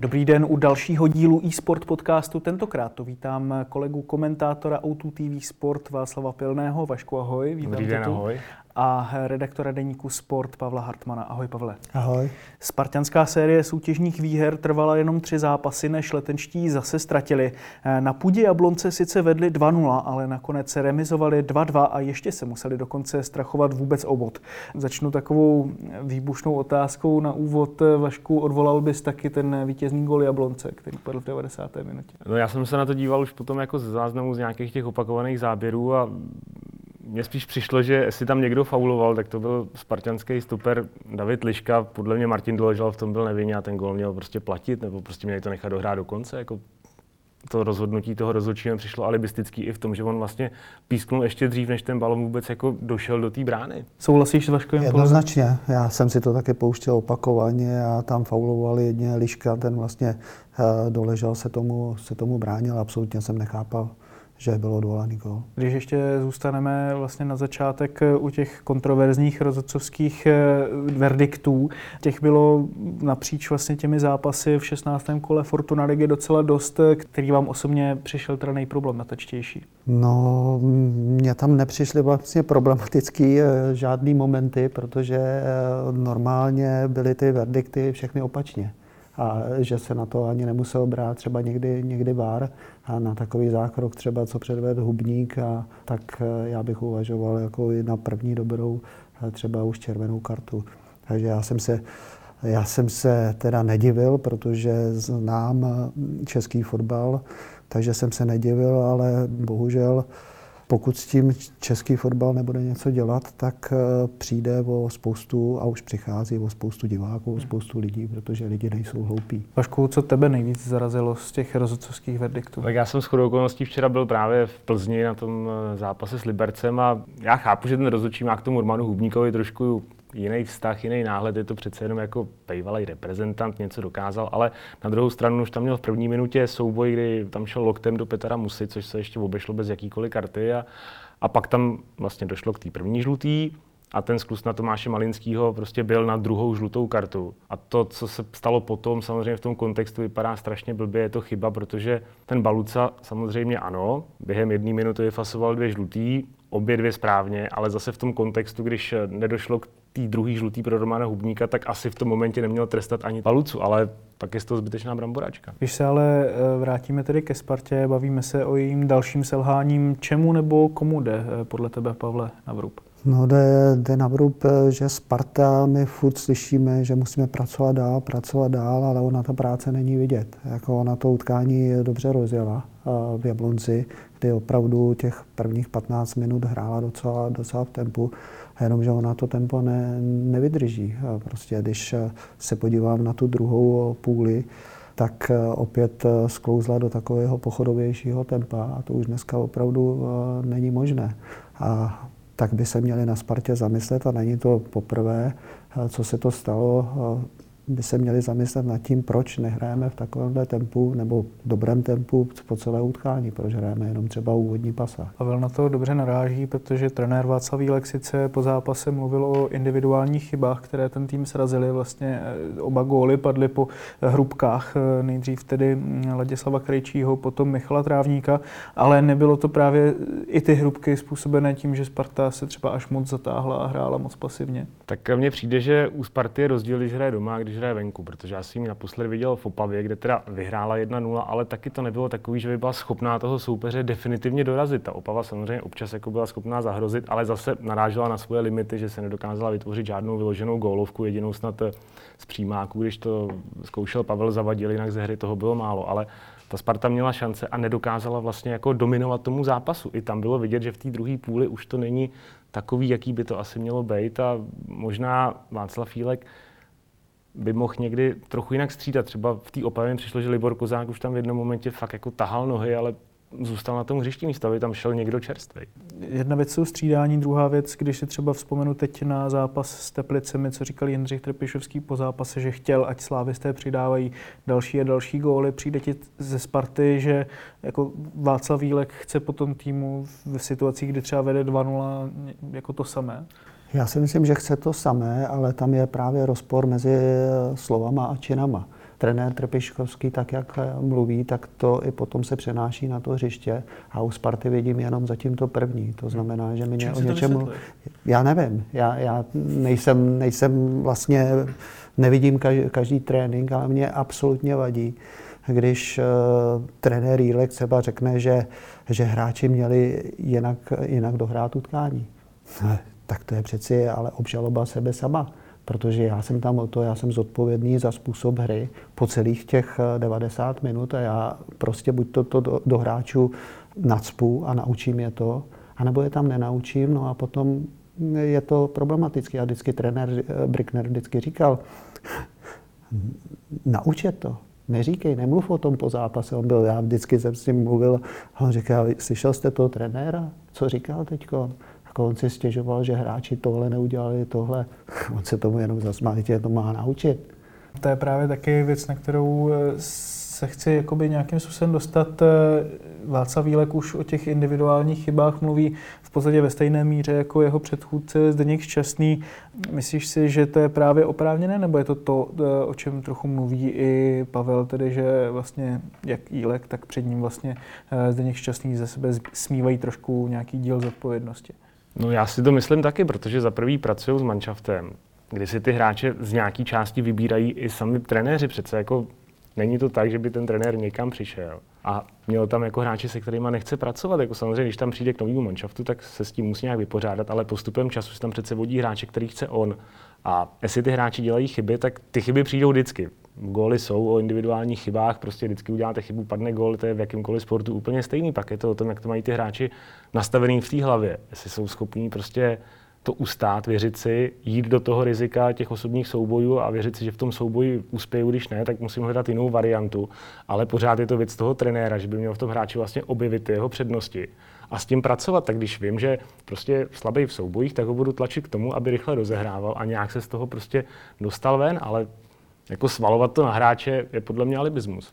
Dobrý den u dalšího dílu eSport podcastu. Tentokrát to vítám kolegu komentátora O2 TV Sport Václava Pilného. Vašku, ahoj. Vítám Dobrý den, ahoj. A redaktora deníku Sport Pavla Hartmana. Ahoj, Pavle. Ahoj. Spartianská série soutěžních výher trvala jenom tři zápasy, než letenští zase ztratili. Na půdě Jablonce sice vedli 2-0, ale nakonec se remizovali 2-2 a ještě se museli dokonce strachovat vůbec o bod. Začnu takovou výbušnou otázkou na úvod. Vašku, odvolal bys taky ten vítězný gol Jablonce, který padl v 90. minutě? No já jsem se na to díval už potom jako z záznamu z nějakých těch opakovaných záběrů a mně spíš přišlo, že jestli tam někdo fauloval, tak to byl spartianský stoper David Liška. Podle mě Martin Doležal v tom byl nevinně a ten gol měl prostě platit, nebo prostě měli to nechat dohrát do konce. Jako to rozhodnutí toho rozhodčího přišlo alibistický i v tom, že on vlastně písknul ještě dřív, než ten balon vůbec jako došel do té brány. Souhlasíš s Vaškovým Jednoznačně. Já jsem si to také pouštěl opakovaně a tam faulovali jedně Liška, ten vlastně uh, doležel se tomu, se tomu bránil, absolutně jsem nechápal že byl odvolaný gol. Když ještě zůstaneme vlastně na začátek u těch kontroverzních rozhodcovských verdiktů, těch bylo napříč vlastně těmi zápasy v 16. kole Fortuna Ligy docela dost, který vám osobně přišel teda nejproblematičtější? No, mně tam nepřišly vlastně problematický žádný momenty, protože normálně byly ty verdikty všechny opačně a že se na to ani nemusel brát třeba někdy, někdy vár a na takový zákrok třeba, co předvedl Hubník, a tak já bych uvažoval jako na první dobrou třeba už červenou kartu. Takže já jsem se já jsem se teda nedivil, protože znám český fotbal, takže jsem se nedivil, ale bohužel pokud s tím český fotbal nebude něco dělat, tak přijde o spoustu, a už přichází o spoustu diváků, o spoustu lidí, protože lidi nejsou hloupí. Vašku, co tebe nejvíc zarazilo z těch rozhodcovských verdiktů? Tak já jsem shodou okolností včera byl právě v Plzni na tom zápase s Libercem a já chápu, že ten rozhodčí má k tomu Romanu Hubníkovi trošku jiný vztah, jiný náhled, je to přece jenom jako bývalý reprezentant, něco dokázal, ale na druhou stranu už tam měl v první minutě souboj, kdy tam šel loktem do Petra Musy, což se ještě obešlo bez jakýkoliv karty a, a pak tam vlastně došlo k té první žlutý, a ten sklus na Tomáše Malinského prostě byl na druhou žlutou kartu. A to, co se stalo potom, samozřejmě v tom kontextu vypadá strašně blbě, je to chyba, protože ten Baluca samozřejmě ano, během jedné minuty vyfasoval dvě žlutý, obě dvě správně, ale zase v tom kontextu, když nedošlo k té druhé žlutý pro Romana Hubníka, tak asi v tom momentě neměl trestat ani Balucu, ale tak je to zbytečná bramboračka. Když se ale vrátíme tedy ke Spartě, bavíme se o jejím dalším selháním, čemu nebo komu jde podle tebe, Pavle, na vrub? No jde, jde na vrub, že Sparta, my furt slyšíme, že musíme pracovat dál, pracovat dál, ale ona ta práce není vidět. Jako ona to utkání dobře rozjela v Jablonci, kdy opravdu těch prvních 15 minut hrála docela, docela v tempu, jenomže ona to tempo ne, nevydrží. Prostě když se podívám na tu druhou půli, tak opět sklouzla do takového pochodovějšího tempa a to už dneska opravdu není možné. A tak by se měli na Spartě zamyslet a není to poprvé, co se to stalo, by se měli zamyslet nad tím, proč nehrajeme v takovémhle tempu nebo dobrém tempu po celé utkání, proč hrajeme jenom třeba úvodní pasa. Pavel na to dobře naráží, protože trenér Václav Vílek sice po zápase mluvil o individuálních chybách, které ten tým srazili. Vlastně oba góly padly po hrubkách, nejdřív tedy Ladislava Krejčího, potom Michala Trávníka, ale nebylo to právě i ty hrubky způsobené tím, že Sparta se třeba až moc zatáhla a hrála moc pasivně. Tak mně přijde, že u Sparty je rozdíl, když hraje doma, když hraje venku, protože já jsem ji naposledy viděl v Opavě, kde teda vyhrála 1-0, ale taky to nebylo takový, že by byla schopná toho soupeře definitivně dorazit. Ta Opava samozřejmě občas jako byla schopná zahrozit, ale zase narážela na svoje limity, že se nedokázala vytvořit žádnou vyloženou gólovku, jedinou snad z přímáků, když to zkoušel Pavel Zavadil, jinak ze hry toho bylo málo, ale ta Sparta měla šance a nedokázala vlastně jako dominovat tomu zápasu. I tam bylo vidět, že v té druhé půli už to není takový, jaký by to asi mělo být a možná Václav Fílek by mohl někdy trochu jinak střídat. Třeba v té opavě přišlo, že Libor Kozák už tam v jednom momentě fakt jako tahal nohy, ale zůstal na tom hřišti místo, aby tam šel někdo čerstvý. Jedna věc jsou střídání, druhá věc, když si třeba vzpomenu teď na zápas s Teplicemi, co říkal Jindřich Trpišovský po zápase, že chtěl, ať slávisté přidávají další a další góly. Přijde ti ze Sparty, že jako Václav Vílek chce po tom týmu v situacích, kdy třeba vede 2-0 jako to samé? Já si myslím, že chce to samé, ale tam je právě rozpor mezi slovama a činama trenér Trpiškovský, tak jak mluví, tak to i potom se přenáší na to hřiště. A u Sparty vidím jenom zatím to první. To znamená, že mi o něčem... Já nevím. Já, já nejsem, nejsem vlastně, nevidím každý, každý trénink, ale mě absolutně vadí, když uh, trenér Jílek třeba řekne, že, že hráči měli jinak, jinak dohrát utkání. Tak to je přeci ale obžaloba sebe sama protože já jsem tam o to, já jsem zodpovědný za způsob hry po celých těch 90 eh, minut a já prostě buď to, to do, do hráčů nacpu a naučím je to, anebo je tam nenaučím, no a potom je to problematické. A vždycky trenér eh, Brickner vždycky říkal, naučet to, neříkej, nemluv o tom po zápase. On byl, já vždycky jsem s ním mluvil, a on říkal, slyšel jste toho trenéra? Co říkal teďko? Jako on si stěžoval, že hráči tohle neudělali, tohle. On se tomu jenom zasmál, tě to má naučit. To je právě taky věc, na kterou eh, se chci jakoby nějakým způsobem dostat. Eh, Václav Vílek už o těch individuálních chybách mluví v podstatě ve stejné míře jako jeho předchůdce Zdeněk Šťastný. Myslíš si, že to je právě oprávněné, nebo je to to, eh, o čem trochu mluví i Pavel, tedy že vlastně jak Jílek, tak před ním vlastně Zdeněk Šťastný ze sebe smívají trošku nějaký díl zodpovědnosti? No já si to myslím taky, protože za prvý pracují s manšaftem, kdy si ty hráče z nějaký části vybírají i sami trenéři. Přece jako není to tak, že by ten trenér někam přišel a měl tam jako hráči, se kterými nechce pracovat. Jako samozřejmě, když tam přijde k novému manšaftu, tak se s tím musí nějak vypořádat, ale postupem času si tam přece vodí hráče, který chce on. A jestli ty hráči dělají chyby, tak ty chyby přijdou vždycky. Góly jsou o individuálních chybách, prostě vždycky uděláte chybu, padne gól, to je v jakýmkoliv sportu úplně stejný. Pak je to o tom, jak to mají ty hráči nastavený v té hlavě. Jestli jsou schopní prostě to ustát, věřit si, jít do toho rizika těch osobních soubojů a věřit si, že v tom souboji uspěju, když ne, tak musím hledat jinou variantu. Ale pořád je to věc toho trenéra, že by měl v tom hráči vlastně objevit ty jeho přednosti a s tím pracovat. Tak když vím, že prostě slabý v soubojích, tak ho budu tlačit k tomu, aby rychle rozehrával a nějak se z toho prostě dostal ven, ale jako svalovat to na hráče je podle mě alibismus.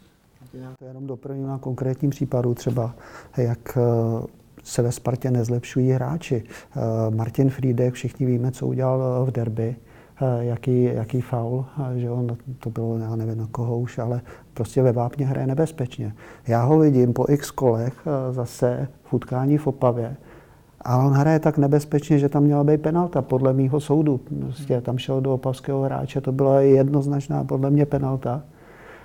Já to jenom doplním na konkrétním případu třeba, jak eh, se ve Spartě nezlepšují hráči. Eh, Martin Friedek, všichni víme, co udělal v derby, eh, jaký, jaký faul, že on, to bylo, já nevím na koho už, ale prostě ve Vápně hraje nebezpečně. Já ho vidím po x kolech zase v utkání v Opavě, a on hraje tak nebezpečně, že tam měla být penalta, podle mýho soudu. Prostě tam šel do opavského hráče, to byla jednoznačná podle mě penalta.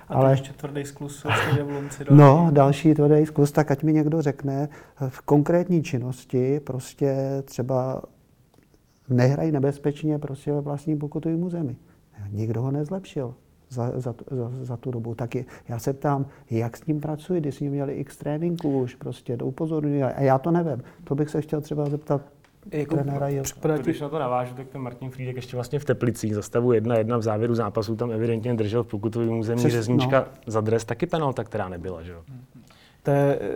A ale ještě tvrdý sklus v Lunci. No, další tvrdý sklus, tak ať mi někdo řekne, v konkrétní činnosti prostě třeba nehrají nebezpečně prostě ve vlastním pokutovém zemi. Nikdo ho nezlepšil za, za, za, za tu dobu. Tak je, já se ptám, jak s ním pracuji, když s ním měli x tréninků už, prostě do upozorňují. A já to nevím. To bych se chtěl třeba zeptat jako trenéra Když na to navážu, tak ten Martin Friedek ještě vlastně v Teplicích za stavu 1-1 v závěru zápasu tam evidentně držel v pokutovém území řezníčka no. za dres, taky penalta, která nebyla, že jo? To je eh,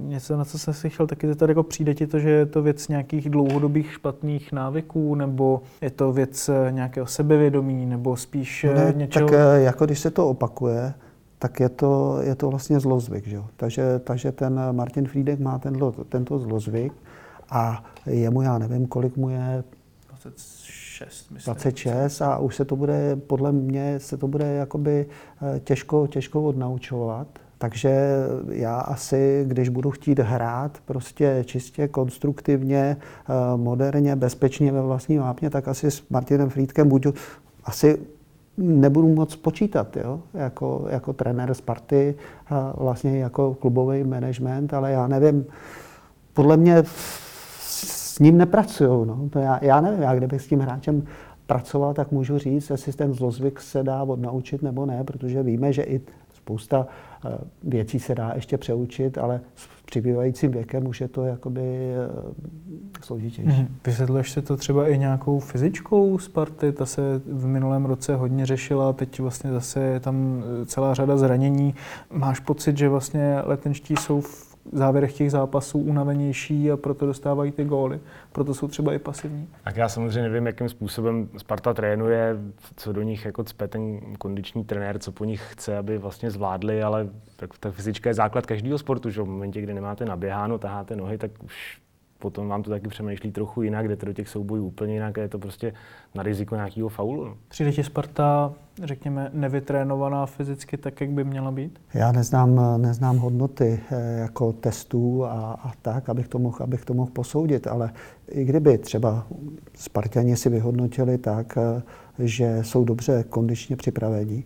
něco, na co jsem si chtěl taky zeptat, jako přijde ti to, že je to věc nějakých dlouhodobých špatných návyků, nebo je to věc eh, nějakého sebevědomí, nebo spíš eh, ne, něčeho... Tak jako když se to opakuje, tak je to, je to vlastně zlozvyk. Že? Takže, takže ten Martin Friedek má ten, tento zlozvyk a jemu, já nevím, kolik mu je... 26, myslím. 26 a už se to bude, podle mě, se to bude jakoby těžko, těžko odnaučovat. Takže já asi, když budu chtít hrát prostě čistě, konstruktivně, eh, moderně, bezpečně ve vlastní vápně, tak asi s Martinem Frýdkem budu asi nebudu moc počítat jo? Jako, jako trenér Sparty, vlastně jako klubový management, ale já nevím, podle mě s ním nepracují. No. To já, já nevím, já kdybych s tím hráčem pracoval, tak můžu říct, jestli ten zlozvyk se dá odnaučit nebo ne, protože víme, že i spousta Eh, věcí se dá ještě přeučit, ale s přibývajícím věkem už je to jakoby eh, složitější. Hmm. Vysvětluješ se to třeba i nějakou fyzičkou Sparty? Ta se v minulém roce hodně řešila, teď vlastně zase je tam eh, celá řada zranění. Máš pocit, že vlastně letenští jsou v závěrech těch zápasů unavenější a proto dostávají ty góly. Proto jsou třeba i pasivní. Tak já samozřejmě nevím, jakým způsobem Sparta trénuje, co do nich jako cpe ten kondiční trenér, co po nich chce, aby vlastně zvládli, ale tak ta fyzička je základ každého sportu, že v momentě, kdy nemáte naběháno, taháte nohy, tak už potom vám to taky přemýšlí trochu jinak, jdete do těch soubojů úplně jinak a je to prostě na riziko nějakého faulu. No. Přijde ti Sparta, řekněme, nevytrénovaná fyzicky tak, jak by měla být? Já neznám, neznám hodnoty eh, jako testů a, a tak, abych to, mohl, abych to mohl posoudit, ale i kdyby třeba Spartani si vyhodnotili tak, eh, že jsou dobře kondičně připravení,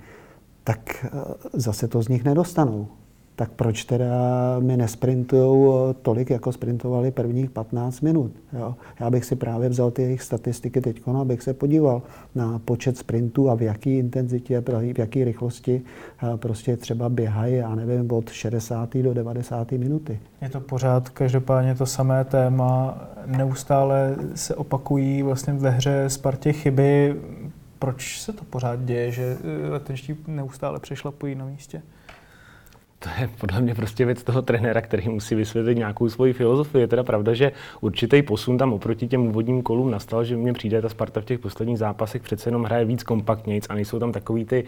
tak eh, zase to z nich nedostanou tak proč teda mi nesprintují tolik, jako sprintovali prvních 15 minut. Jo? Já bych si právě vzal ty jejich statistiky teď, abych se podíval na počet sprintů a v jaké intenzitě, v jaké rychlosti prostě třeba běhají, já nevím, od 60. do 90. minuty. Je to pořád každopádně to samé téma, neustále se opakují vlastně ve hře Spartě chyby. Proč se to pořád děje, že letenští neustále přešlapují na místě? To je podle mě prostě věc toho trenéra, který musí vysvětlit nějakou svoji filozofii. Je teda pravda, že určitý posun tam oproti těm úvodním kolům nastal, že mně přijde ta Sparta v těch posledních zápasech přece jenom hraje víc kompaktnějc a nejsou tam takový ty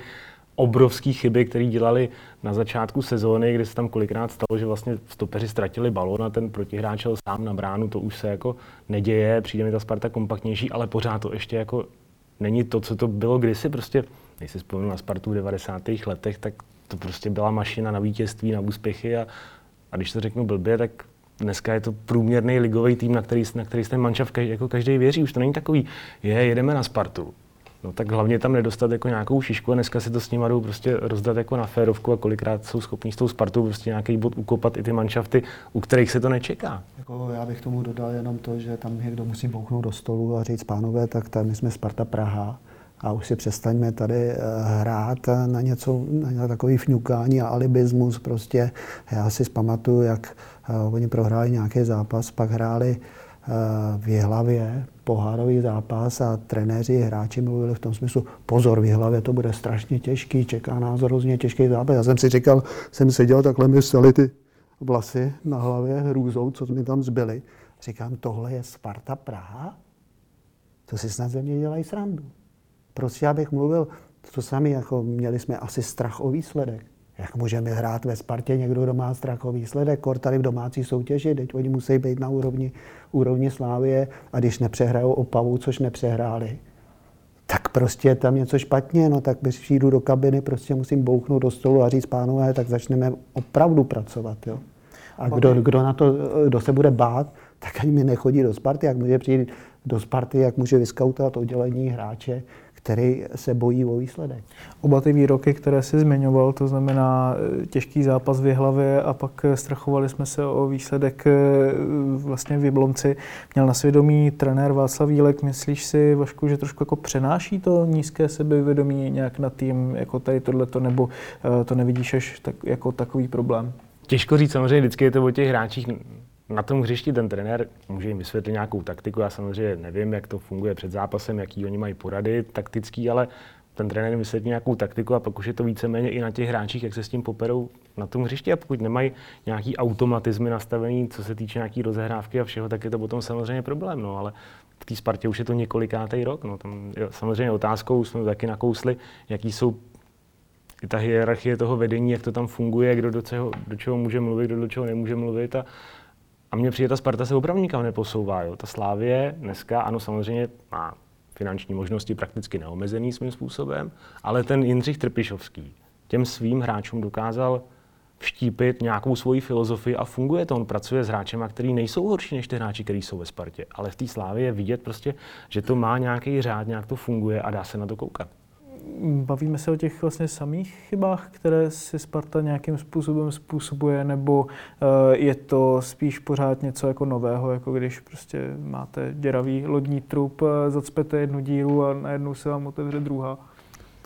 obrovské chyby, které dělali na začátku sezóny, kdy se tam kolikrát stalo, že vlastně stopeři ztratili balón a ten protihráč šel sám na bránu, to už se jako neděje, přijde mi ta Sparta kompaktnější, ale pořád to ještě jako není to, co to bylo kdysi, prostě, když si vzpomínám na Spartu v 90. letech, tak to prostě byla mašina na vítězství, na úspěchy a, a když to řeknu blbě, tak dneska je to průměrný ligový tým, na který, na který ten manšaft každý, jako každý věří. Už to není takový, je, jedeme na Spartu. No tak hlavně tam nedostat jako nějakou šišku a dneska si to s nimi jdou prostě rozdat jako na férovku a kolikrát jsou schopní s tou Spartou prostě nějaký bod ukopat i ty manšafty, u kterých se to nečeká. Jako já bych tomu dodal jenom to, že tam někdo musí bouchnout do stolu a říct, pánové, tak tam my jsme Sparta Praha, a už si přestaňme tady eh, hrát na něco, na takový fňukání a alibismus prostě. Já si zpamatuju, jak eh, oni prohráli nějaký zápas, pak hráli eh, v Jihlavě pohárový zápas a trenéři, hráči mluvili v tom smyslu, pozor, v Jihlavě to bude strašně těžký, čeká nás hrozně těžký zápas. Já jsem si říkal, jsem seděl, takhle mi stali ty vlasy na hlavě hrůzou, co mi tam zbyly. Říkám, tohle je Sparta Praha? To si snad ze mě dělají srandu. Prostě abych mluvil to sami, jako měli jsme asi strach o výsledek. Jak můžeme hrát ve Spartě někdo, kdo má strach o výsledek? Kor tady v domácí soutěži, teď oni musí být na úrovni, úrovni Slávie a když nepřehrajou Opavu, což nepřehráli, tak prostě tam něco špatně, no tak když přijdu do kabiny, prostě musím bouchnout do stolu a říct, pánové, tak začneme opravdu pracovat, jo. A kdo, kdo, na to, kdo se bude bát, tak ani mi nechodí do Sparty, jak může přijít do Sparty, jak může vyskautovat oddělení hráče, který se bojí o výsledek. Oba ty výroky, které jsi zmiňoval, to znamená e, těžký zápas v hlavě a pak e, strachovali jsme se o výsledek e, vlastně v Jablonci. Měl na svědomí trenér Václav Vílek. Myslíš si, Vašku, že trošku jako přenáší to nízké sebevědomí nějak na tým jako tady tohleto, nebo to nevidíš až tak, jako takový problém? Těžko říct, samozřejmě vždycky je to o těch hráčích na tom hřišti ten trenér může jim vysvětlit nějakou taktiku. Já samozřejmě nevím, jak to funguje před zápasem, jaký oni mají porady taktický, ale ten trenér jim vysvětlí nějakou taktiku a pak je to víceméně i na těch hráčích, jak se s tím poperou na tom hřišti. A pokud nemají nějaký automatizmy nastavený, co se týče nějaký rozehrávky a všeho, tak je to potom samozřejmě problém. No, ale v té Spartě už je to několikátý rok. No, tam je samozřejmě otázkou jsme taky nakousli, jaký jsou i ta hierarchie toho vedení, jak to tam funguje, kdo do čeho, do čeho může mluvit, kdo do čeho nemůže mluvit. A, a mně přijde, ta Sparta se opravdu nikam neposouvá. Jo. Ta Slávě dneska, ano, samozřejmě má finanční možnosti prakticky neomezený svým způsobem, ale ten Jindřich Trpišovský těm svým hráčům dokázal vštípit nějakou svoji filozofii a funguje to. On pracuje s hráčemi, který nejsou horší než ty hráči, kteří jsou ve Spartě. Ale v té slávě je vidět prostě, že to má nějaký řád, nějak to funguje a dá se na to koukat bavíme se o těch vlastně samých chybách, které si Sparta nějakým způsobem způsobuje, nebo eh, je to spíš pořád něco jako nového, jako když prostě máte děravý lodní trup, eh, zacpete jednu díru a najednou se vám otevře druhá?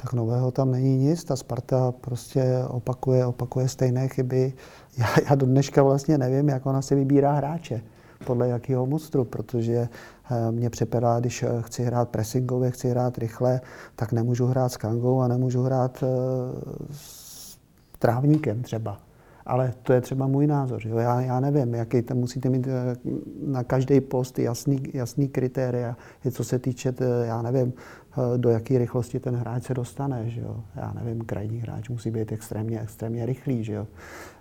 Tak nového tam není nic, ta Sparta prostě opakuje, opakuje stejné chyby. Já, já do dneška vlastně nevím, jak ona si vybírá hráče podle jakého mustru, protože eh, mě přepadá, když eh, chci hrát pressingově, chci hrát rychle, tak nemůžu hrát s kangou a nemůžu hrát eh, s trávníkem třeba. Ale to je třeba můj názor. Jo? Já, já nevím, jaký tam musíte mít na každý post jasný, jasný kritéria, co se týče, já nevím, do jaké rychlosti ten hráč se dostane. Že jo? Já nevím, krajní hráč musí být extrémně, extrémně rychlý. Že jo?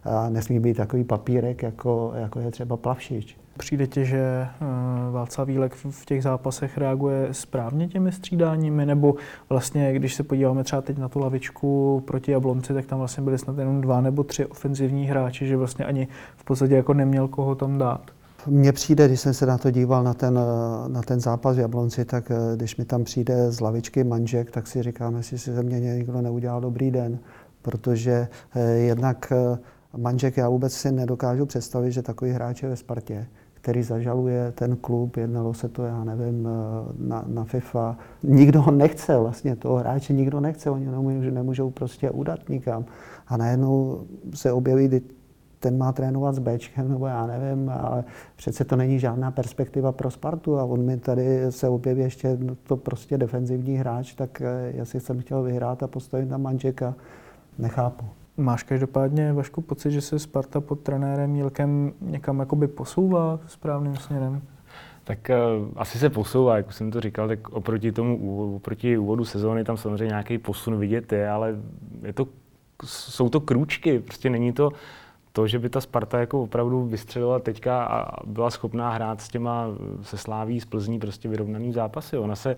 A nesmí být takový papírek, jako, jako je třeba plavšič. Přijde ti, že eh, Václav Vílek v těch zápasech reaguje správně těmi střídáními, nebo vlastně, když se podíváme třeba teď na tu lavičku proti Jablonci, tak tam vlastně byly snad jenom dva nebo tři ofenzivní hráči, že vlastně ani v podstatě jako neměl koho tam dát. Mně přijde, když jsem se na to díval, na ten, na ten zápas v Jablonci, tak eh, když mi tam přijde z lavičky manžek, tak si říkám, jestli si ze mě někdo neudělal dobrý den, protože eh, jednak manžek já vůbec si nedokážu představit, že takový hráč je ve Spartě který zažaluje ten klub, jednalo se to, já nevím, eh, na, na FIFA. Nikdo ho nechce vlastně, toho hráče nikdo nechce, oni nemůžou, nemůžou prostě udat nikam. A najednou se objeví, ten má trénovat s Bčkem, nebo já nevím, ale přece to není žádná perspektiva pro Spartu a on mi tady se objeví ještě no, to prostě defenzivní hráč, tak eh, já si jsem chtěl vyhrát a postavit na Manžeka, nechápu. Máš každopádně, Vašku, pocit, že se Sparta pod trenérem Mílkem někam jakoby posouvá správným směrem? Tak uh, asi se posouvá, jak jsem to říkal, tak oproti tomu oproti úvodu sezóny tam samozřejmě nějaký posun vidět je, ale je to, jsou to krůčky, prostě není to to, že by ta Sparta jako opravdu vystřelila teďka a byla schopná hrát s těma, se Sláví, s Plzní prostě vyrovnaný zápasy. Ona se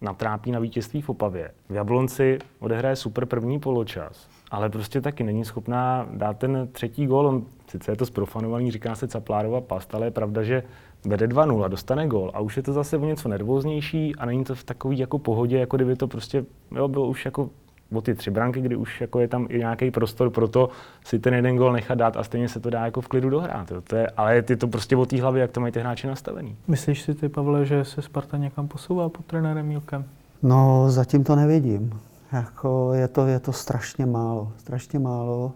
natrápí na vítězství v Opavě. V Jablonci odehraje super první poločas ale prostě taky není schopná dát ten třetí gól. On, sice je to zprofanovaný, říká se Caplárova past, ale je pravda, že vede 2-0, dostane gól a už je to zase o něco nervóznější a není to v takový jako pohodě, jako kdyby to prostě jo, bylo už jako o ty tři branky, kdy už jako je tam i nějaký prostor pro to si ten jeden gol nechat dát a stejně se to dá jako v klidu dohrát. Jo. To je, ale je to prostě o té hlavě, jak to mají ty hráči nastavený. Myslíš si ty, Pavle, že se Sparta někam posouvá pod trenérem Mílkem? No, zatím to nevidím. Jako je, to, je to strašně málo, strašně málo.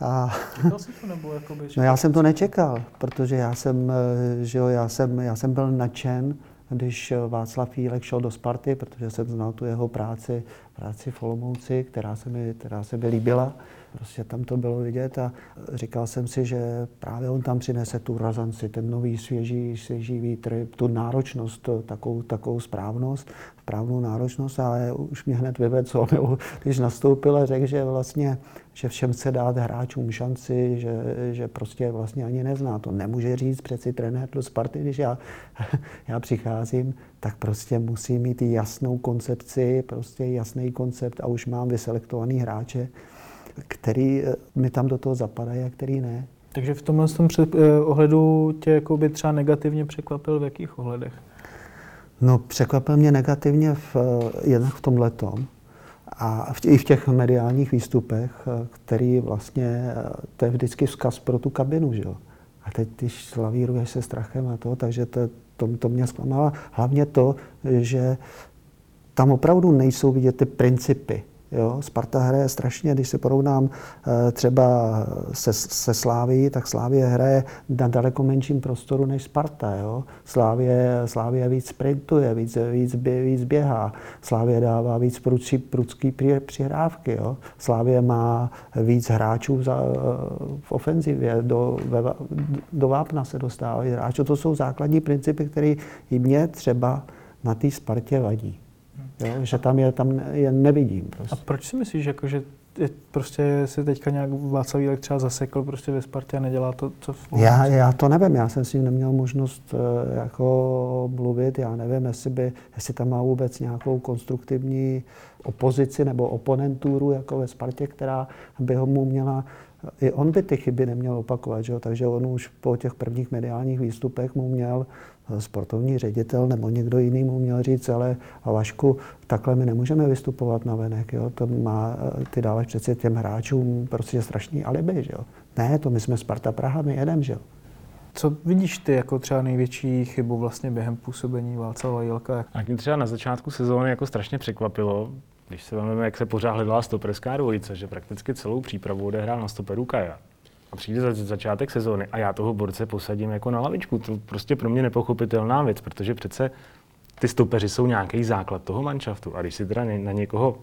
A, jsi to nebo jakoby, no já jsem to nečekal, protože já jsem, eh, že jo, já jsem, já jsem byl nadšen, když Václav Fílek šel do Sparty, protože jsem znal tu jeho práci, práci v Olomouci, která se mi, která se mi líbila. Prostě tam to bylo vidět a říkal jsem si, že právě on tam přinese tu razanci, ten nový svěží, svěží vítr, tu náročnost, takovou, takovou správnost, správnou náročnost, ale už mě hned vyvedl, co on, když nastoupil a řekl, že vlastně, že všem chce dát hráčům šanci, že, že prostě vlastně ani nezná. To nemůže říct přeci trenér do Sparty, když já, já přicházím, tak prostě musí mít jasnou koncepci, prostě jasný koncept a už mám vyselektovaný hráče, který eh, mi tam do toho zapadají a který ne. Takže v tomhle tom před, eh, ohledu tě jako by třeba negativně překvapil v jakých ohledech? No, překvapil mě negativně v, eh, jednak v tom letom a v, i v těch mediálních výstupech, který vlastně, to je vždycky vzkaz pro tu kabinu, že jo. A teď, když lavíruješ se strachem a to, takže to, to, to mě zklamalo. Hlavně to, že tam opravdu nejsou vidět ty principy Jo, Sparta hraje strašně, když se porovnám eh, třeba se, se Sláví, tak Slávě hraje na daleko menším prostoru než Sparta. Jo. Slávě, Slávě víc sprintuje, víc, víc, víc běhá. Slávě dává víc prudcí, prudský přihrávky. Jo. Slávě má víc hráčů za, v ofenzivě, do, ve, do vápna se dostávají hráčů. To jsou základní principy, které mě třeba na té Spartě vadí. Jo, že tam je, tam je nevidím. Prostě. A proč si myslíš, jako, že je, prostě se teďka nějak Václav Vílek třeba zasekl prostě ve Spartě a nedělá to, co v já, já to nevím, já jsem s ním neměl možnost uh, jako mluvit, já nevím, jestli, by, jestli tam má vůbec nějakou konstruktivní opozici nebo oponenturu jako ve Spartě, která by ho mu měla i on by ty chyby neměl opakovat, že jo? takže on už po těch prvních mediálních výstupech mu měl sportovní ředitel nebo někdo jiný mu měl říct, ale Vašku, takhle my nemůžeme vystupovat na venek, jo? to má, ty dáváš přece těm hráčům prostě strašný alibi, že jo? Ne, to my jsme Sparta Praha, my jedem, že jo? Co vidíš ty jako třeba největší chybu vlastně během působení Václava Jilka? A mě třeba na začátku sezóny jako strašně překvapilo, když se vezmeme, jak se pořád hledala stoperská dvojice, že prakticky celou přípravu odehrál na stoperu Kaja a přijde za, začátek sezóny a já toho borce posadím jako na lavičku. To prostě pro mě nepochopitelná věc, protože přece ty stopeři jsou nějaký základ toho manšaftu. A když si teda na někoho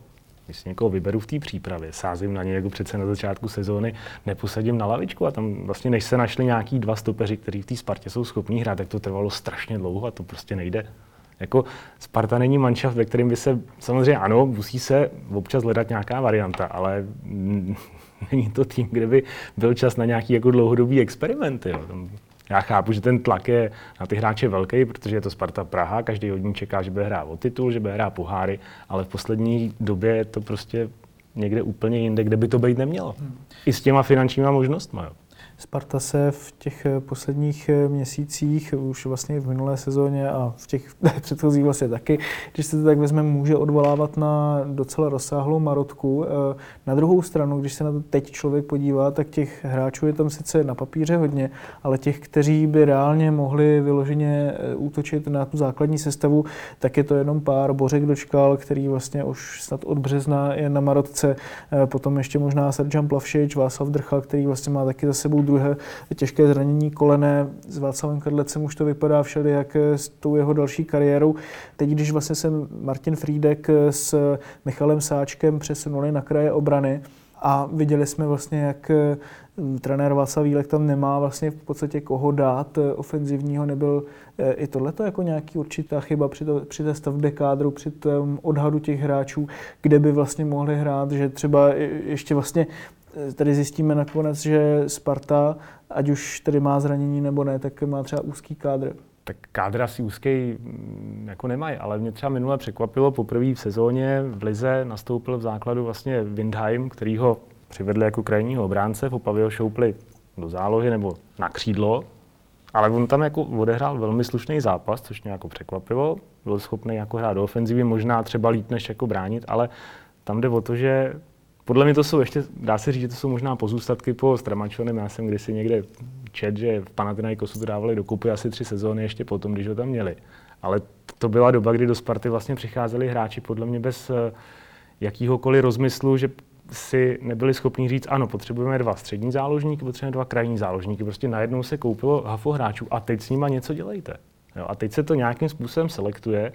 Když si někoho vyberu v té přípravě, sázím na něj jako přece na začátku sezóny, neposadím na lavičku a tam vlastně než se našli nějaký dva stopeři, kteří v té Spartě jsou schopní hrát, tak to trvalo strašně dlouho a to prostě nejde. Jako Sparta není manšaft, ve kterém by se, samozřejmě ano, musí se občas hledat nějaká varianta, ale není to tým, kde by byl čas na nějaký jako dlouhodobý experimenty. Jo. Já chápu, že ten tlak je na ty hráče velký, protože je to Sparta Praha, každý od ní čeká, že bude hrát o titul, že bude hrát poháry, ale v poslední době je to prostě někde úplně jinde, kde by to být nemělo. Hmm. I s těma finančníma možnostmi. Sparta se v těch eh, posledních eh, měsících, už vlastně v minulé sezóně a v těch předchozích vlastně taky, když se to tak vezme, může odvolávat na docela rozsáhlou marotku. Eh, na druhou stranu, když se na to teď člověk podívá, tak těch hráčů je tam sice na papíře hodně, ale těch, kteří by reálně mohli vyloženě útočit na tu základní sestavu, tak je to jenom pár. Bořek dočkal, který vlastně už snad od března je na marotce, potom ještě možná Sergeant Plavšič, Václav Drcha, který vlastně má taky za sebou druhé těžké zranění kolené. S Václavem Kadlecem už to vypadá všeli, jak s tou jeho další kariérou. Teď, když vlastně se Martin Frídek s Michalem Sáčkem přesunuli na kraje obrany, a viděli jsme vlastně, jak trenér Václav Vílek tam nemá vlastně v podstatě koho dát ofenzivního. Nebyl eh, i tohleto jako nějaký určitá chyba při, to, při té stavbě kádru, při tom odhadu těch hráčů, kde by vlastně mohli hrát, že třeba ještě vlastně tady zjistíme nakonec, že Sparta, ať už tady má zranění nebo ne, tak má třeba úzký kádr. Tak kádr asi úzký mm, jako nemají, ale mě třeba minule překvapilo, poprvé v sezóně v Lize nastoupil v základu vlastně Windheim, který ho přivedli jako krajního obránce, v Opavě ho šoupli do zálohy nebo na křídlo, ale on tam jako odehrál velmi slušný zápas, což mě jako překvapilo. Byl schopný jako hrát do ofenzivy, možná třeba líp než jako bránit, ale tam jde o to, že podle mě to jsou ještě, dá se říct, že to jsou možná pozůstatky po Stramačonem. Já jsem kdysi někde čet, že v Panathinaikosu to dávali do kupy asi tři sezóny ještě potom, když ho tam měli. Ale to byla doba, kdy do Sparty vlastně přicházeli hráči podle mě bez eh, jakýhokoliv rozmyslu, že si nebyli schopni říct, ano, potřebujeme dva střední záložníky, potřebujeme dva krajní záložníky. Prostě najednou se koupilo hafo hráčů a teď s nima něco dělejte. Jo, a teď se to nějakým způsobem selektuje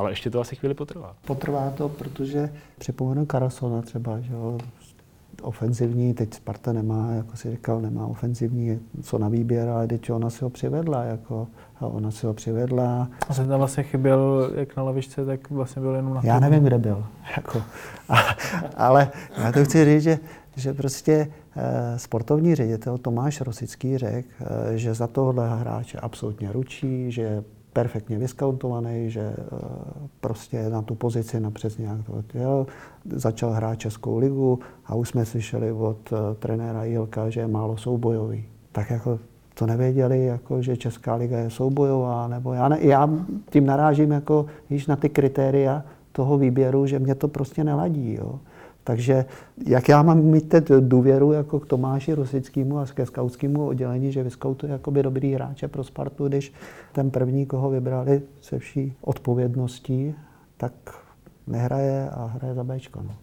ale ještě to asi chvíli potrvá. Potrvá to, protože připomenu Karasona třeba, že jo, ofenzivní, teď Sparta nemá, jako si říkal, nemá ofenzivní co na výběr, ale teď ona si ho přivedla, jako, a ona si ho přivedla. A jsem tam vlastně chyběl jak na lavičce, tak vlastně byl jenom na Já nevím, kde byl, jako, a, ale já to chci říct, že, že prostě eh, sportovní ředitel Tomáš Rosický řekl, eh, že za tohle hráče absolutně ručí, že perfektně vyskautovaný, že eh, prostě na tu pozici na přes nějak to jel. Začal hrát Českou ligu a už jsme slyšeli od eh, trenéra Jilka, že je málo soubojový. Tak jako to nevěděli, jako, že Česká liga je soubojová, nebo já, ne, já tím narážím jako, již na ty kritéria toho výběru, že mě to prostě neladí. Jo. Takže jak já mám mít teď důvěru jako k Tomáši Rosickému a ke skautskému oddělení, že vyskautuje jakoby dobrý hráče pro Spartu, když ten první, koho vybrali se vší odpovědností, tak nehraje a hraje za Bčko. No.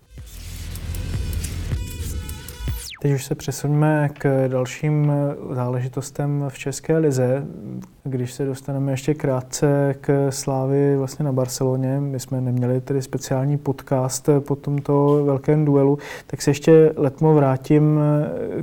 Teď už se přesuneme k dalším záležitostem v České lize. Když se dostaneme ještě krátce k Slávy vlastně na Barceloně, my jsme neměli tedy speciální podcast po tomto velkém duelu, tak se ještě letmo vrátím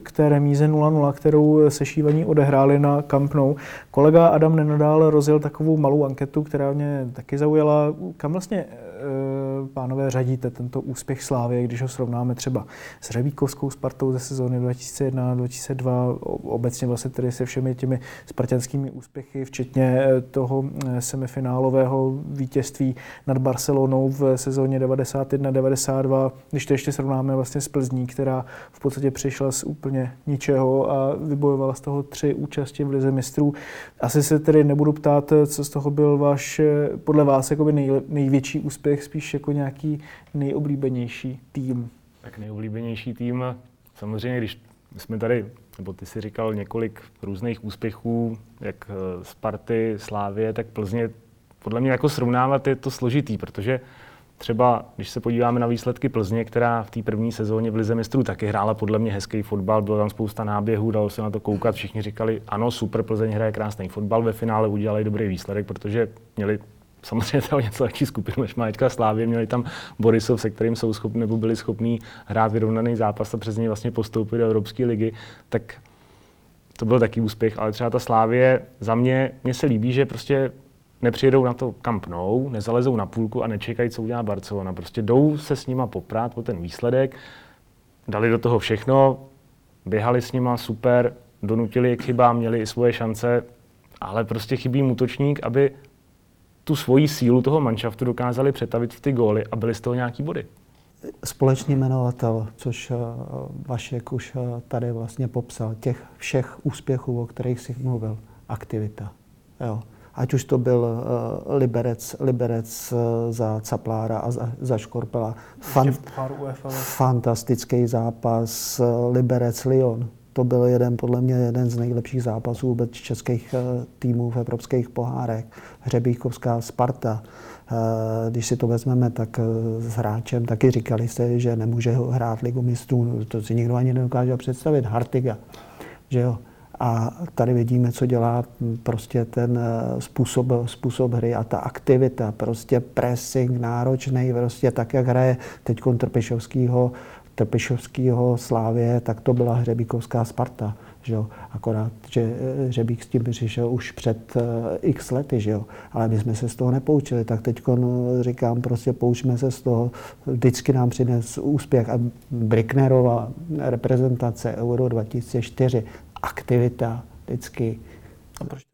k té remíze 0-0, kterou sešívaní odehráli na Camp Nou. Kolega Adam Nenadál rozjel takovou malou anketu, která mě taky zaujala. Kam vlastně Eh, pánové, řadíte tento úspěch Slávy, když ho srovnáme třeba s Řebíkovskou Spartou ze sezóny 2001-2002, obecně vlastně tedy se všemi těmi spartanskými úspěchy, včetně eh, toho eh, semifinálového vítězství nad Barcelonou v sezóně 91-92, když to ještě srovnáme vlastně s Plzní, která v podstatě přišla z úplně ničeho a vybojovala z toho tři účasti v Lize mistrů. Asi se tedy nebudu ptát, co z toho byl váš, podle vás, největší úspěch úspěch, spíš jako nějaký nejoblíbenější tým? Tak nejoblíbenější tým, samozřejmě, když jsme tady, nebo ty si říkal několik různých úspěchů, jak eh, Sparty, Slávě, tak Plzně, podle mě jako srovnávat je to složitý, protože třeba, když se podíváme na výsledky Plzně, která v té první sezóně v Lize mistrů taky hrála podle mě hezký fotbal, bylo tam spousta náběhů, dalo se na to koukat, všichni říkali, ano, super, Plzeň hraje krásný fotbal, ve finále udělali dobrý výsledek, protože měli samozřejmě to něco lepší skupinu, než má teďka Slávě. Měli tam Borisov, se kterým jsou schopni, nebo byli schopní hrát vyrovnaný zápas a přes něj vlastně postoupit do Evropské ligy, tak to byl taky úspěch, ale třeba ta Slávě za mě, mně se líbí, že prostě nepřijedou na to Camp Nou, nezalezou na půlku a nečekají, co udělá Barcelona. Prostě jdou se s nima poprát po ten výsledek, dali do toho všechno, běhali s nima super, donutili je k chybám, měli i svoje šance, ale prostě chybí útočník, aby tu svoji sílu toho manšaftu dokázali přetavit v ty góly a byly z toho nějaký body. Společný jmenovatel, což eh, Vašek už eh, tady vlastně popsal, těch všech úspěchů, o kterých si mluvil, aktivita. Jo. Ať už to byl uh, Liberec, Liberec uh, za Caplára a za, za Škorpela. Fan, fantastický zápas uh, Liberec-Lyon to byl jeden, podle mě, jeden z nejlepších zápasů vůbec českých eh, týmů v evropských pohárech. Hřebíkovská Sparta. Eh, když si to vezmeme, tak eh, s hráčem taky říkali jste, že nemůže hrát ligu mistrů. To si nikdo ani nedokáže představit. Hartiga. Že jo? A tady vidíme, co dělá prostě ten způsob, způsob hry a ta aktivita, prostě pressing náročný, prostě tak, jak hraje teď Trpišovskýho Trpišovského Slávě, tak to byla Hřebíkovská Sparta. Že jo? Akorát, že eh, Hřebík s tím přišel už před uh, x lety, že jo? ale my jsme se z toho nepoučili. Tak teď no, říkám, prostě poučme se z toho. Vždycky nám přines úspěch. A Bricknerova reprezentace Euro 2004, aktivita vždycky. A proč Eh,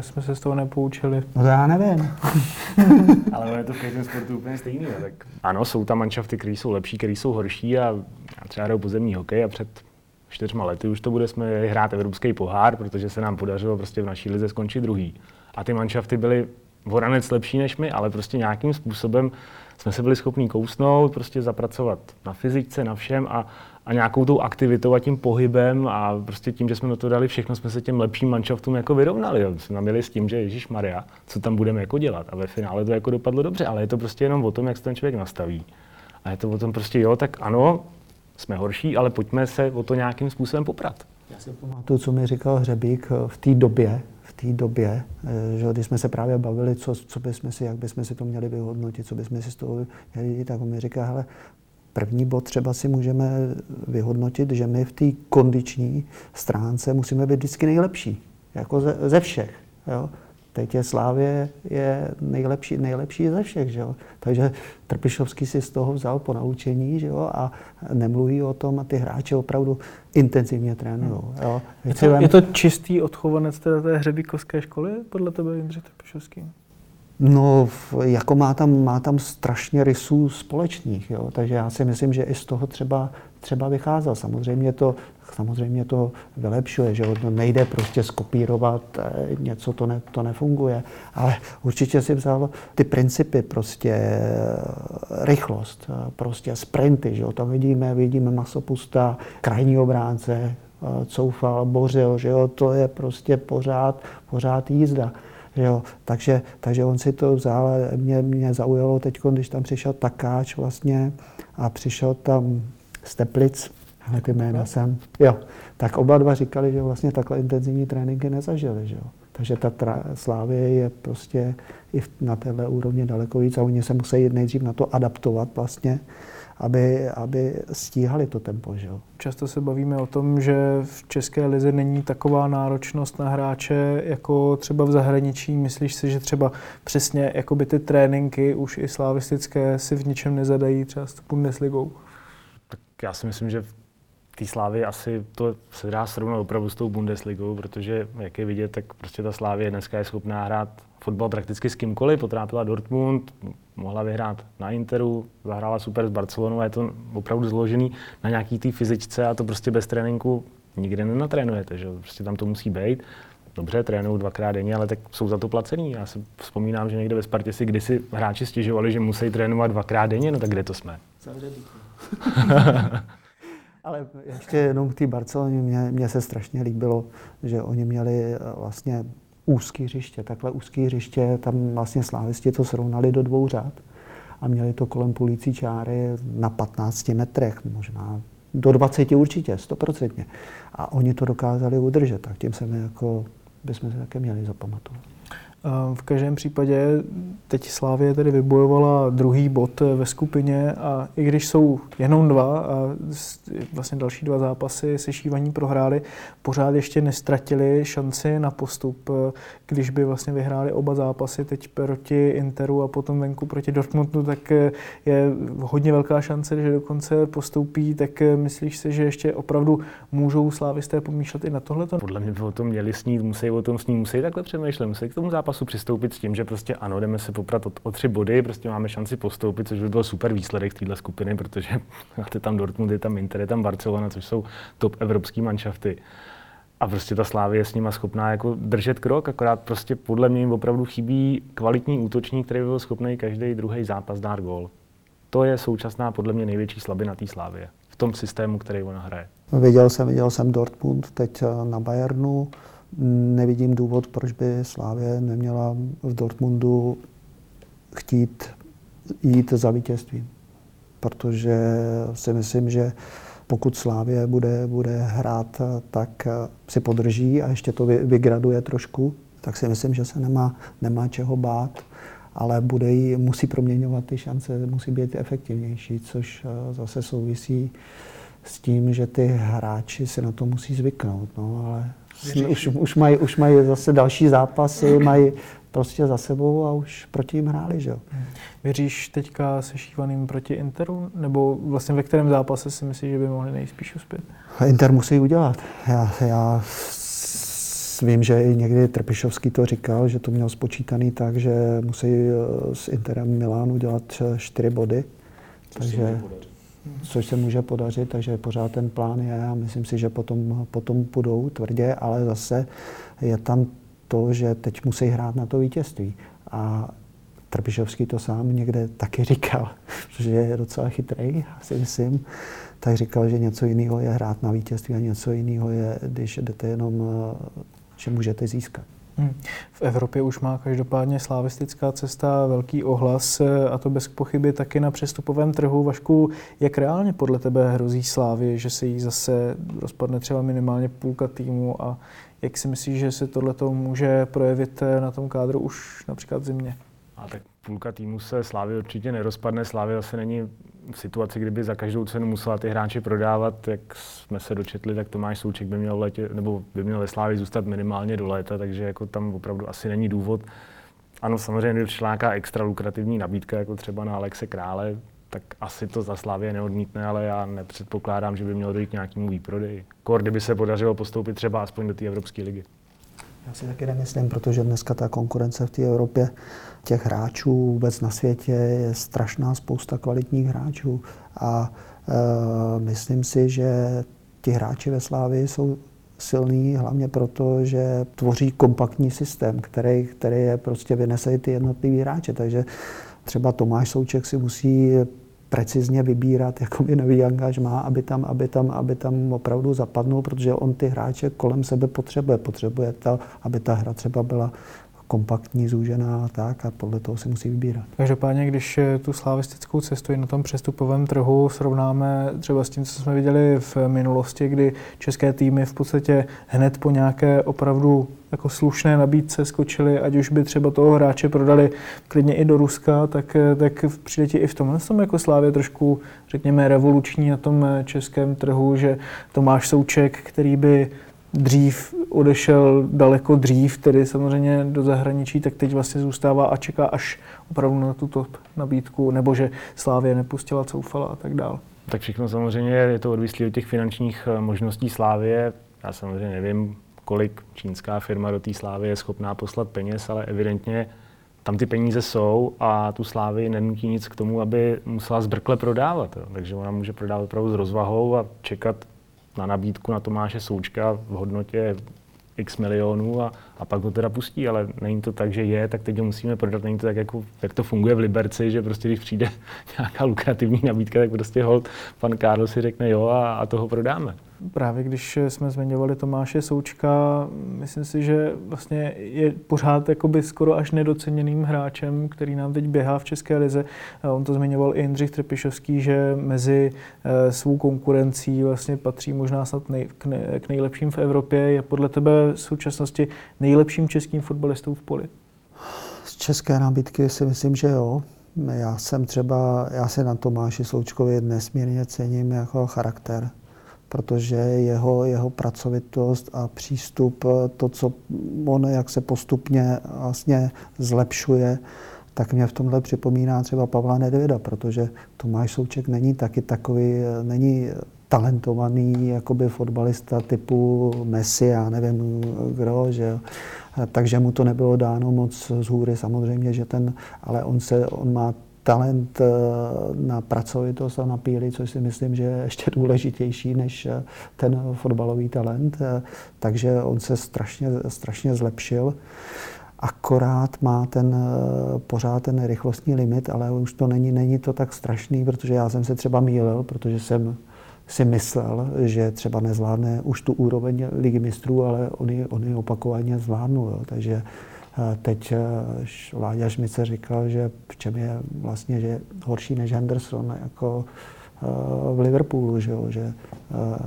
jsme se z toho nepoučili. No to já nevím. Ale je to v každém sportu úplně stejný. Tak ano, jsou tam manšafty, které jsou lepší, které jsou horší a já třeba hraju pozemní hokej a před čtyřma lety už to bude jsme hrát Evropský pohár, protože se nám podařilo prostě v naší lize skončit druhý. A ty manšafty byly voranec lepší než my, ale prostě nějakým způsobem jsme se byli schopni kousnout, prostě zapracovat na fyzice, na všem a, a nějakou tou aktivitou a tím pohybem a prostě tím, že jsme do toho dali všechno, jsme se těm lepším manšaftům jako vyrovnali. Jo. Jsme měli s tím, že Ježíš Maria, co tam budeme jako dělat. A ve finále to jako dopadlo dobře, ale je to prostě jenom o tom, jak se ten člověk nastaví. A je to o tom prostě, jo, tak ano, jsme horší, ale pojďme se o to nějakým způsobem poprat. Já si pamatuju, co mi říkal Hřebík v té době, v té době, eh, že když jsme se právě bavili, co, co bychom si, jak bychom si to měli vyhodnotit, co bychom si z toho měli, tak on mi říká, hele, První bod třeba si můžeme vyhodnotit, že my v té kondiční stránce musíme být vždycky nejlepší, jako ze, ze všech. Jo? Teď je Slávě je nejlepší, nejlepší ze všech. Že jo? Takže Trpišovský si z toho vzal po naučení že jo? a nemluví o tom a ty hráče opravdu intenzivně trénují. Jo? Je, to, je to čistý odchovanec té, té hřebíkovské školy podle tebe, Jindřich Trpišovský? No, jako má tam, má tam strašně rysů společných, jo? takže já si myslím, že i z toho třeba, třeba vycházel. Samozřejmě to, samozřejmě to vylepšuje, že to nejde prostě skopírovat, eh, něco to, ne, to nefunguje, ale určitě si vzal ty principy, prostě eh, rychlost, eh, prostě sprinty, že jo? tam vidíme, vidíme masopusta, krajní obránce, coufal, bořil, že jo? to je prostě pořád, pořád jízda. Jo, takže, takže on si to vzal, mě, mě zaujalo teď, když tam přišel Takáč vlastně a přišel tam Steplic, ale ty jména jsem, jo, tak oba dva říkali, že vlastně takhle intenzivní tréninky nezažili, že jo. Takže ta tra- Slávě je prostě i na téhle úrovni daleko víc a oni se musí nejdřív na to adaptovat vlastně aby, aby stíhali to tempo. Že? Často se bavíme o tom, že v České lize není taková náročnost na hráče jako třeba v zahraničí. Myslíš si, že třeba přesně jakoby ty tréninky už i slavistické si v ničem nezadají třeba s Bundesligou? Tak já si myslím, že v té Slávě asi to se dá srovnat opravdu s tou Bundesligou, protože jak je vidět, tak prostě ta Slávě dneska je schopná hrát fotbal prakticky s kýmkoliv, potrápila Dortmund, mohla vyhrát na Interu, zahrála super s Barcelonou a je to opravdu zložený na nějaký té fyzičce a to prostě bez tréninku nikde nenatrénujete, že prostě tam to musí být. Dobře, trénují dvakrát denně, ale tak jsou za to placení. Já si vzpomínám, že někde ve Spartě si kdysi hráči stěžovali, že musí trénovat dvakrát denně, no tak kde to jsme? ale ještě jenom k té Barceloně, mně, mně se strašně líbilo, že oni měli eh, vlastně úzký hřiště, takhle úzký hřiště, tam vlastně slávisti to srovnali do dvou řád a měli to kolem půlící čáry na 15 metrech, možná do 20 určitě, stoprocentně. A oni to dokázali udržet, tak tím se my jako bychom se také měli zapamatovat. V každém případě teď Slávě tedy vybojovala druhý bod ve skupině a i když jsou jenom dva a vlastně další dva zápasy se šívaní prohráli, pořád ještě nestratili šanci na postup. Když by vlastně vyhráli oba zápasy teď proti Interu a potom venku proti Dortmundu, tak je hodně velká šance, že dokonce postoupí. Tak myslíš si, že ještě opravdu můžou slávisté pomýšlet i na tohle? Podle mě by o tom měli snít, musí o tom snít, musí takhle přemýšlet, musí k tomu zápasu zápasu přistoupit s tím, že prostě ano, jdeme se poprat o, o tři body, prostě máme šanci postoupit, což by byl super výsledek téhle skupiny, protože máte tam Dortmund, je tam Inter, je tam Barcelona, což jsou top evropský manšafty. A prostě ta Slávie je s nima schopná jako držet krok, akorát prostě podle mě jim opravdu chybí kvalitní útočník, který by byl schopný každý druhý zápas dát gól. To je současná podle mě největší slabina té Slávie v tom systému, který ona hraje. Viděl jsem, viděl jsem Dortmund teď eh, na Bayernu Nevidím důvod, proč by Slávě neměla v Dortmundu chtít jít za vítězství. Protože si myslím, že pokud Slávě bude, bude hrát, tak si podrží a ještě to vygraduje trošku, tak si myslím, že se nemá, nemá čeho bát, ale bude jí, musí proměňovat ty šance, musí být efektivnější, což eh, zase souvisí s tím, že ty hráči si na to musí zvyknout. No, ale už, už, mají, už mají zase další zápasy, mají prostě za sebou a už proti jim hráli, že jo. Věříš teďka se šívaným proti Interu? Nebo vlastně ve kterém zápase si myslíš, že by mohli nejspíš uspět? Inter musí udělat. Já, já vím, že i někdy Trpišovský to říkal, že to měl spočítaný tak, že musí eh, s Interem Milánu dělat čtyři body. Takže což se může podařit, takže pořád ten plán je a myslím si, že potom, potom půjdou tvrdě, ale zase je tam to, že teď musí hrát na to vítězství. A Trpišovský to sám někde taky říkal, že je docela chytrý, si myslím, tak říkal, že něco jiného je hrát na vítězství a něco jiného je, když jdete jenom, že můžete získat. Hmm. V Evropě už má každopádně slavistická cesta velký ohlas a to bez pochyby taky na přestupovém trhu. Vašku, jak reálně podle tebe hrozí Slávy, že se jí zase rozpadne třeba minimálně půlka týmu a jak si myslíš, že se tohle může projevit na tom kádru už například v zimě? A tak půlka týmu se Slávy určitě nerozpadne. Slávy zase není v situaci, kdyby za každou cenu musela ty hráče prodávat, jak jsme se dočetli, tak Tomáš Souček by měl, letě, nebo by měl ve Slávě zůstat minimálně do léta, takže jako tam opravdu asi není důvod. Ano, samozřejmě, když přišla nějaká extra lukrativní nabídka, jako třeba na Alexe Krále, tak asi to za Slávě neodmítne, ale já nepředpokládám, že by mělo dojít k nějakému výprodeji. Kor, kdyby se podařilo postoupit třeba aspoň do té Evropské ligy. Já si taky nemyslím, protože dneska ta konkurence v té Evropě těch hráčů vůbec na světě je strašná spousta kvalitních hráčů a e, myslím si, že ti hráči ve Slávii jsou silný hlavně proto, že tvoří kompaktní systém, který, který je prostě vynesejí ty jednotlivý hráče. Takže třeba Tomáš Souček si musí precizně vybírat jakoby nový angažmá, aby tam, aby, tam, aby tam opravdu zapadnul, protože on ty hráče kolem sebe potřebuje. Potřebuje to, aby ta hra třeba byla kompaktní, zúžená a tak a podle toho si musí vybírat. Každopádně, když tu slavistickou cestu i na tom přestupovém trhu srovnáme třeba s tím, co jsme viděli v minulosti, kdy české týmy v podstatě hned po nějaké opravdu jako slušné nabídce skočili, ať už by třeba toho hráče prodali klidně i do Ruska, tak, tak přijde ti i v tomhle tom jako Slávě trošku, řekněme, revoluční na tom českém trhu, že Tomáš Souček, který by dřív odešel daleko dřív, tedy samozřejmě do zahraničí, tak teď vlastně zůstává a čeká až opravdu na tu top nabídku, nebo že Slávě nepustila, coufala a tak dál. Tak všechno samozřejmě je to odvislé od těch finančních eh, možností Slávě. Já samozřejmě nevím, kolik čínská firma do té Slávy je schopná poslat peněz, ale evidentně tam ty peníze jsou a tu Slávy nenutí nic k tomu, aby musela zbrkle prodávat. Jo. Takže ona může prodávat opravdu s rozvahou a čekat na nabídku na Tomáše Součka v hodnotě x milionů a, a pak ho teda pustí, ale není to tak, že je, tak teď ho musíme prodat, není to tak, jako, jak to funguje v Liberci, že prostě když přijde nějaká lukrativní nabídka, tak prostě hold, pan Karl si řekne jo a, a toho prodáme. Právě když jsme zmiňovali Tomáše Součka, myslím si, že vlastně je pořád jakoby skoro až nedoceněným hráčem, který nám teď běhá v České lize. On to zmiňoval i Jindřich Trpišovský, že mezi eh, svou konkurencí vlastně patří možná snad nej, k, ne, k nejlepším v Evropě. Je podle tebe v současnosti nejlepším českým fotbalistou v poli? české nabídky si myslím, že jo. Já jsem třeba, já se na Tomáši Sloučkovi nesmírně cením jako charakter, protože jeho, jeho pracovitost a přístup, to, co on, jak se postupně vlastně zlepšuje, tak mě v tomhle připomíná třeba Pavla Nedvěda, protože Tomáš Souček není taky takový, není talentovaný jakoby fotbalista typu Messi, já nevím kdo, že. Takže mu to nebylo dáno moc z hůry, samozřejmě, že ten, ale on, se, on má talent eh, na pracovitost a na píly, což si myslím, že je ještě důležitější než eh, ten fotbalový talent. Eh, takže on se strašně, strašně zlepšil. Akorát má ten, pořád ten rychlostní limit, ale už to není, není to tak strašný, protože já jsem se třeba mýlil, protože jsem si myslel, že třeba nezvládne už tu úroveň ligy mistrů, ale oni, oni opakovaně zvládnou. Jo. Takže teď eh, Láďa Šmice říkal, že v čem je vlastně že horší než Henderson jako eh, v Liverpoolu, že, jo, že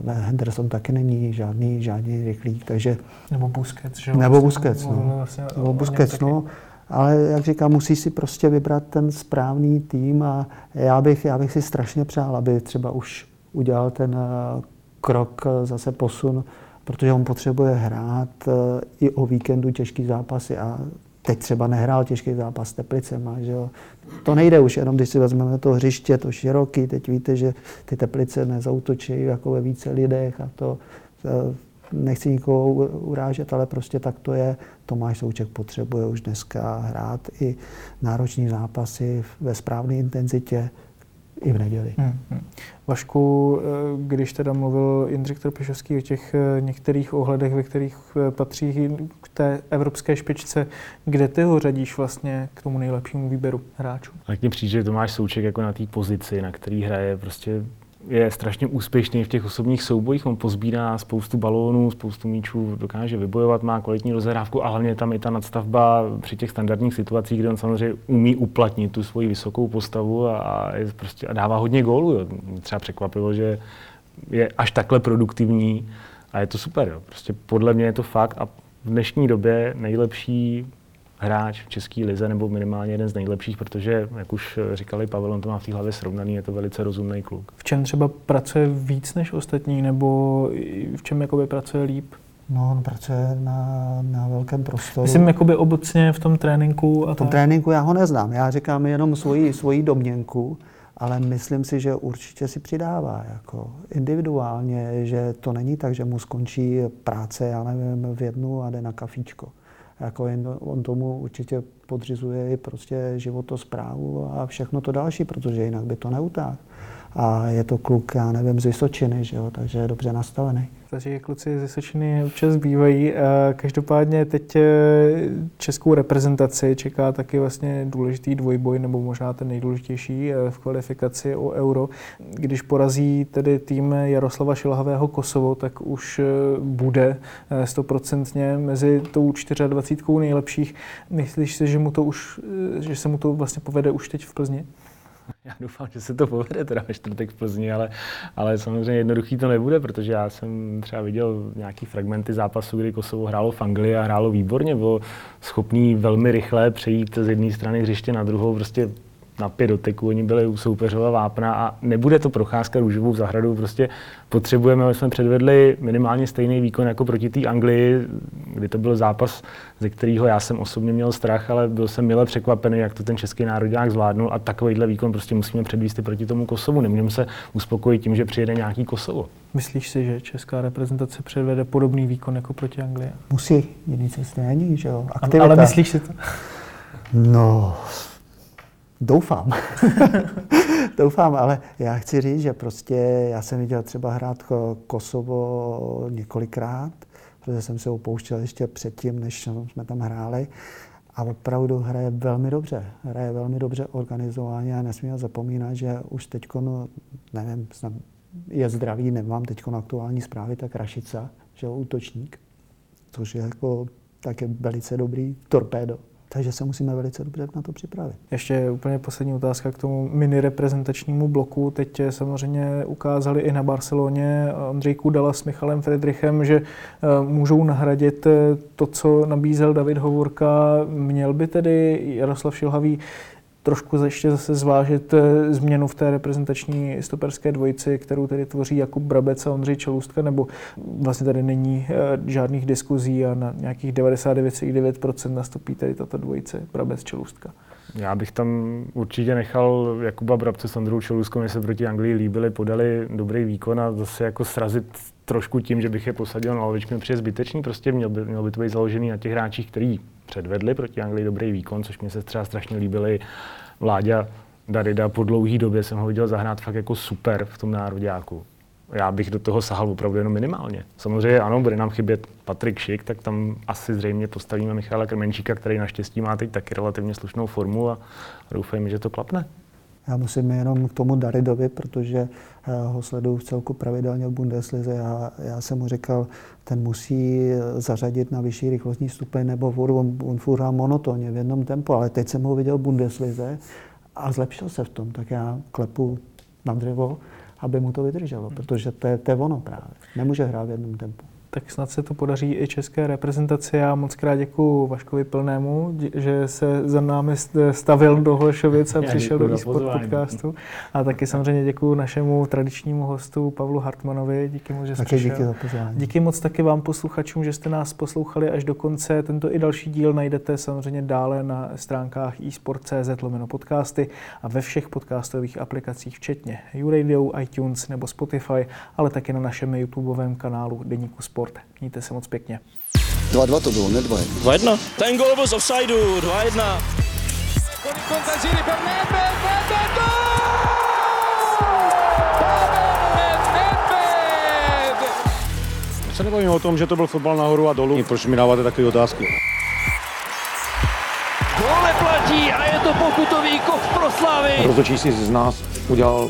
Henderson taky není žádný, žádný rychlík, takže... Nebo Busquets, že Nebo Busquets, no. Vlastně nebo Busquets, no. Ale jak říkám, musí si prostě vybrat ten správný tým a já bych, já bych si strašně přál, aby třeba už udělal ten eh, krok, eh, zase posun, protože on potřebuje hrát eh, i o víkendu těžký zápasy a teď třeba nehrál těžký zápas s Teplicema, že jo. To nejde už, jenom když si vezmeme to hřiště, to široký, teď víte, že ty Teplice nezautočí jako ve více lidech a to, nechci nikoho urážet, ale prostě tak to je. Tomáš Souček potřebuje už dneska hrát i nároční zápasy ve správné intenzitě, i v neděli. Hmm, hmm. Vašku, eh, když teda mluvil Jindřich Trpišovský o těch eh, některých ohledech, ve kterých eh, patří k té evropské špičce, kde ty ho řadíš vlastně k tomu nejlepšímu výběru hráčů? Tak mně přijde, že Tomáš Souček jako na té pozici, na který hraje, prostě je strašně úspěšný v těch osobních soubojích. On pozbírá spoustu balónů, spoustu míčů, dokáže vybojovat, má kvalitní rozhrávku a hlavně tam i ta nadstavba při těch standardních situacích, kde on samozřejmě umí uplatnit tu svoji vysokou postavu a, a, je prostě, a dává hodně gólů. Jo. Třeba překvapilo, že je až takhle produktivní a je to super. Jo. Prostě podle mě je to fakt a v dnešní době nejlepší hráč v české lize, nebo minimálně jeden z nejlepších, protože, jak už říkali Pavel, on to má v té hlavě srovnaný, je to velice rozumný kluk. V čem třeba pracuje víc než ostatní, nebo v čem jakoby pracuje líp? No, on pracuje na, na velkém prostoru. Myslím jakoby obecně v tom tréninku. A v tom tak. tréninku já ho neznám, já říkám jenom svoji, svoji domněnku, ale myslím si, že určitě si přidává jako individuálně, že to není tak, že mu skončí práce, já nevím, v jednu a jde na kafíčko jako jen on tomu určitě podřizuje i prostě životosprávu a všechno to další, protože jinak by to neutáhl. A je to kluk, já nevím, z Vysočiny, že jo, takže je dobře nastavený takže kluci ze Sočiny občas bývají. Každopádně teď eh, českou reprezentaci čeká taky vlastně důležitý dvojboj, nebo možná ten nejdůležitější eh, v kvalifikaci o euro. Když porazí tedy tým Jaroslava Šilhavého Kosovo, tak už eh, bude stoprocentně mezi tou 24 nejlepších. Myslíš si, že, mu to už, že se mu to vlastně povede už teď v Plzni? Já doufám, že se to povede teda ve čtvrtek v Plzni, ale, ale samozřejmě jednoduchý to nebude, protože já jsem třeba viděl nějaký fragmenty zápasu, kdy Kosovo hrálo v Anglii a hrálo výborně, bylo schopný velmi rychle přejít z jedné strany hřiště na druhou, prostě na pět doteků, oni byli u soupeřova vápna a nebude to procházka růžovou zahradou, prostě potřebujeme, aby jsme předvedli minimálně stejný výkon jako proti té Anglii, kdy to byl zápas, ze kterého já jsem osobně měl strach, ale byl jsem milé překvapený, jak to ten český národák zvládnul a takovýhle výkon prostě musíme předvíst proti tomu Kosovu. Nemůžeme se uspokojit tím, že přijede nějaký Kosovo. Myslíš si, že česká reprezentace předvede podobný výkon jako proti Anglii? Musí, jiný cesty není, že jo. Aktivita. Ale myslíš si to? No, Doufám. Doufám, ale já chci říct, že prostě já jsem viděl třeba hrát Kosovo několikrát, protože jsem se opouštěl ještě předtím, než jsme tam hráli. A opravdu hraje velmi dobře. Hraje velmi dobře organizovaně a nesmíme zapomínat, že už teď, no, nevím, snad je zdravý, nemám teď aktuální zprávy, tak Rašica, že útočník, což je jako také velice dobrý torpédo. Takže se musíme velice dobře na to připravit. Ještě úplně poslední otázka k tomu mini reprezentačnímu bloku. Teď samozřejmě ukázali i na Barceloně Ondřej Kudela s Michalem Friedrichem, že eh, můžou nahradit eh, to, co nabízel David Hovorka. Měl by tedy Jaroslav Šilhavý trošku ještě zase zvážit eh, změnu v té reprezentační stoperské dvojici, kterou tedy tvoří Jakub Brabec a Ondřej Čelůstka, nebo vlastně tady není žádných diskuzí a na nějakých 99,9% nastupí tady tato dvojice Brabec Čelůstka. Já bych tam určitě nechal Jakuba Brabce s Ondrou Čeluskou, mě se proti Anglii líbili, podali dobrý výkon a zase jako srazit trošku tím, že bych je posadil na lavičku, přijde zbytečný, prostě měl by, měl by to být založený na těch hráčích, kteří předvedli proti Anglii dobrý výkon, což mě se třeba strašně líbili. Vláďa Darida po dlouhé době jsem ho viděl zahrát fakt jako super v tom nároďáku já bych do toho sahal opravdu jenom minimálně. Samozřejmě ano, bude nám chybět Patrik Šik, tak tam asi zřejmě postavíme Michala Krmenčíka, který naštěstí má teď taky relativně slušnou formu a doufejme, že to klapne. Já musím jenom k tomu Daridovi, protože eh, ho sleduju v celku pravidelně v Bundeslize. Já, já jsem mu říkal, ten musí zařadit na vyšší rychlostní stupeň, nebo on, on furt monotónně v jednom tempu, ale teď jsem ho viděl v Bundeslize a zlepšil se v tom, tak já klepu na dřevo aby mu to vydrželo, protože to je, to je ono právě. Nemůže hrát v jednom tempu tak snad se to podaří i české reprezentaci. Já moc krát děkuji Vaškovi Plnému, že se za námi stavil do Holešovic a Já přišel do eSport podcastu. A taky samozřejmě děkuji našemu tradičnímu hostu Pavlu Hartmanovi. Díky moc, že jste přišel. Díky, za pozvání. díky moc taky vám posluchačům, že jste nás poslouchali až do konce. Tento i další díl najdete samozřejmě dále na stránkách eSport.cz lomeno podcasty a ve všech podcastových aplikacích, včetně YouRadio, iTunes nebo Spotify, ale taky na našem YouTubeovém kanálu Deníku Sport sport. Mějte se moc pěkně. 2-2 to bylo, ne 2-1. 2-1. Ten gol byl z offsideu, 2-1. Se nebavíme o tom, že to byl fotbal nahoru a dolů. Proč mi dáváte takové otázky? Gol neplatí a je to pokutový kov pro Slavy. Rozhodčí si z nás udělal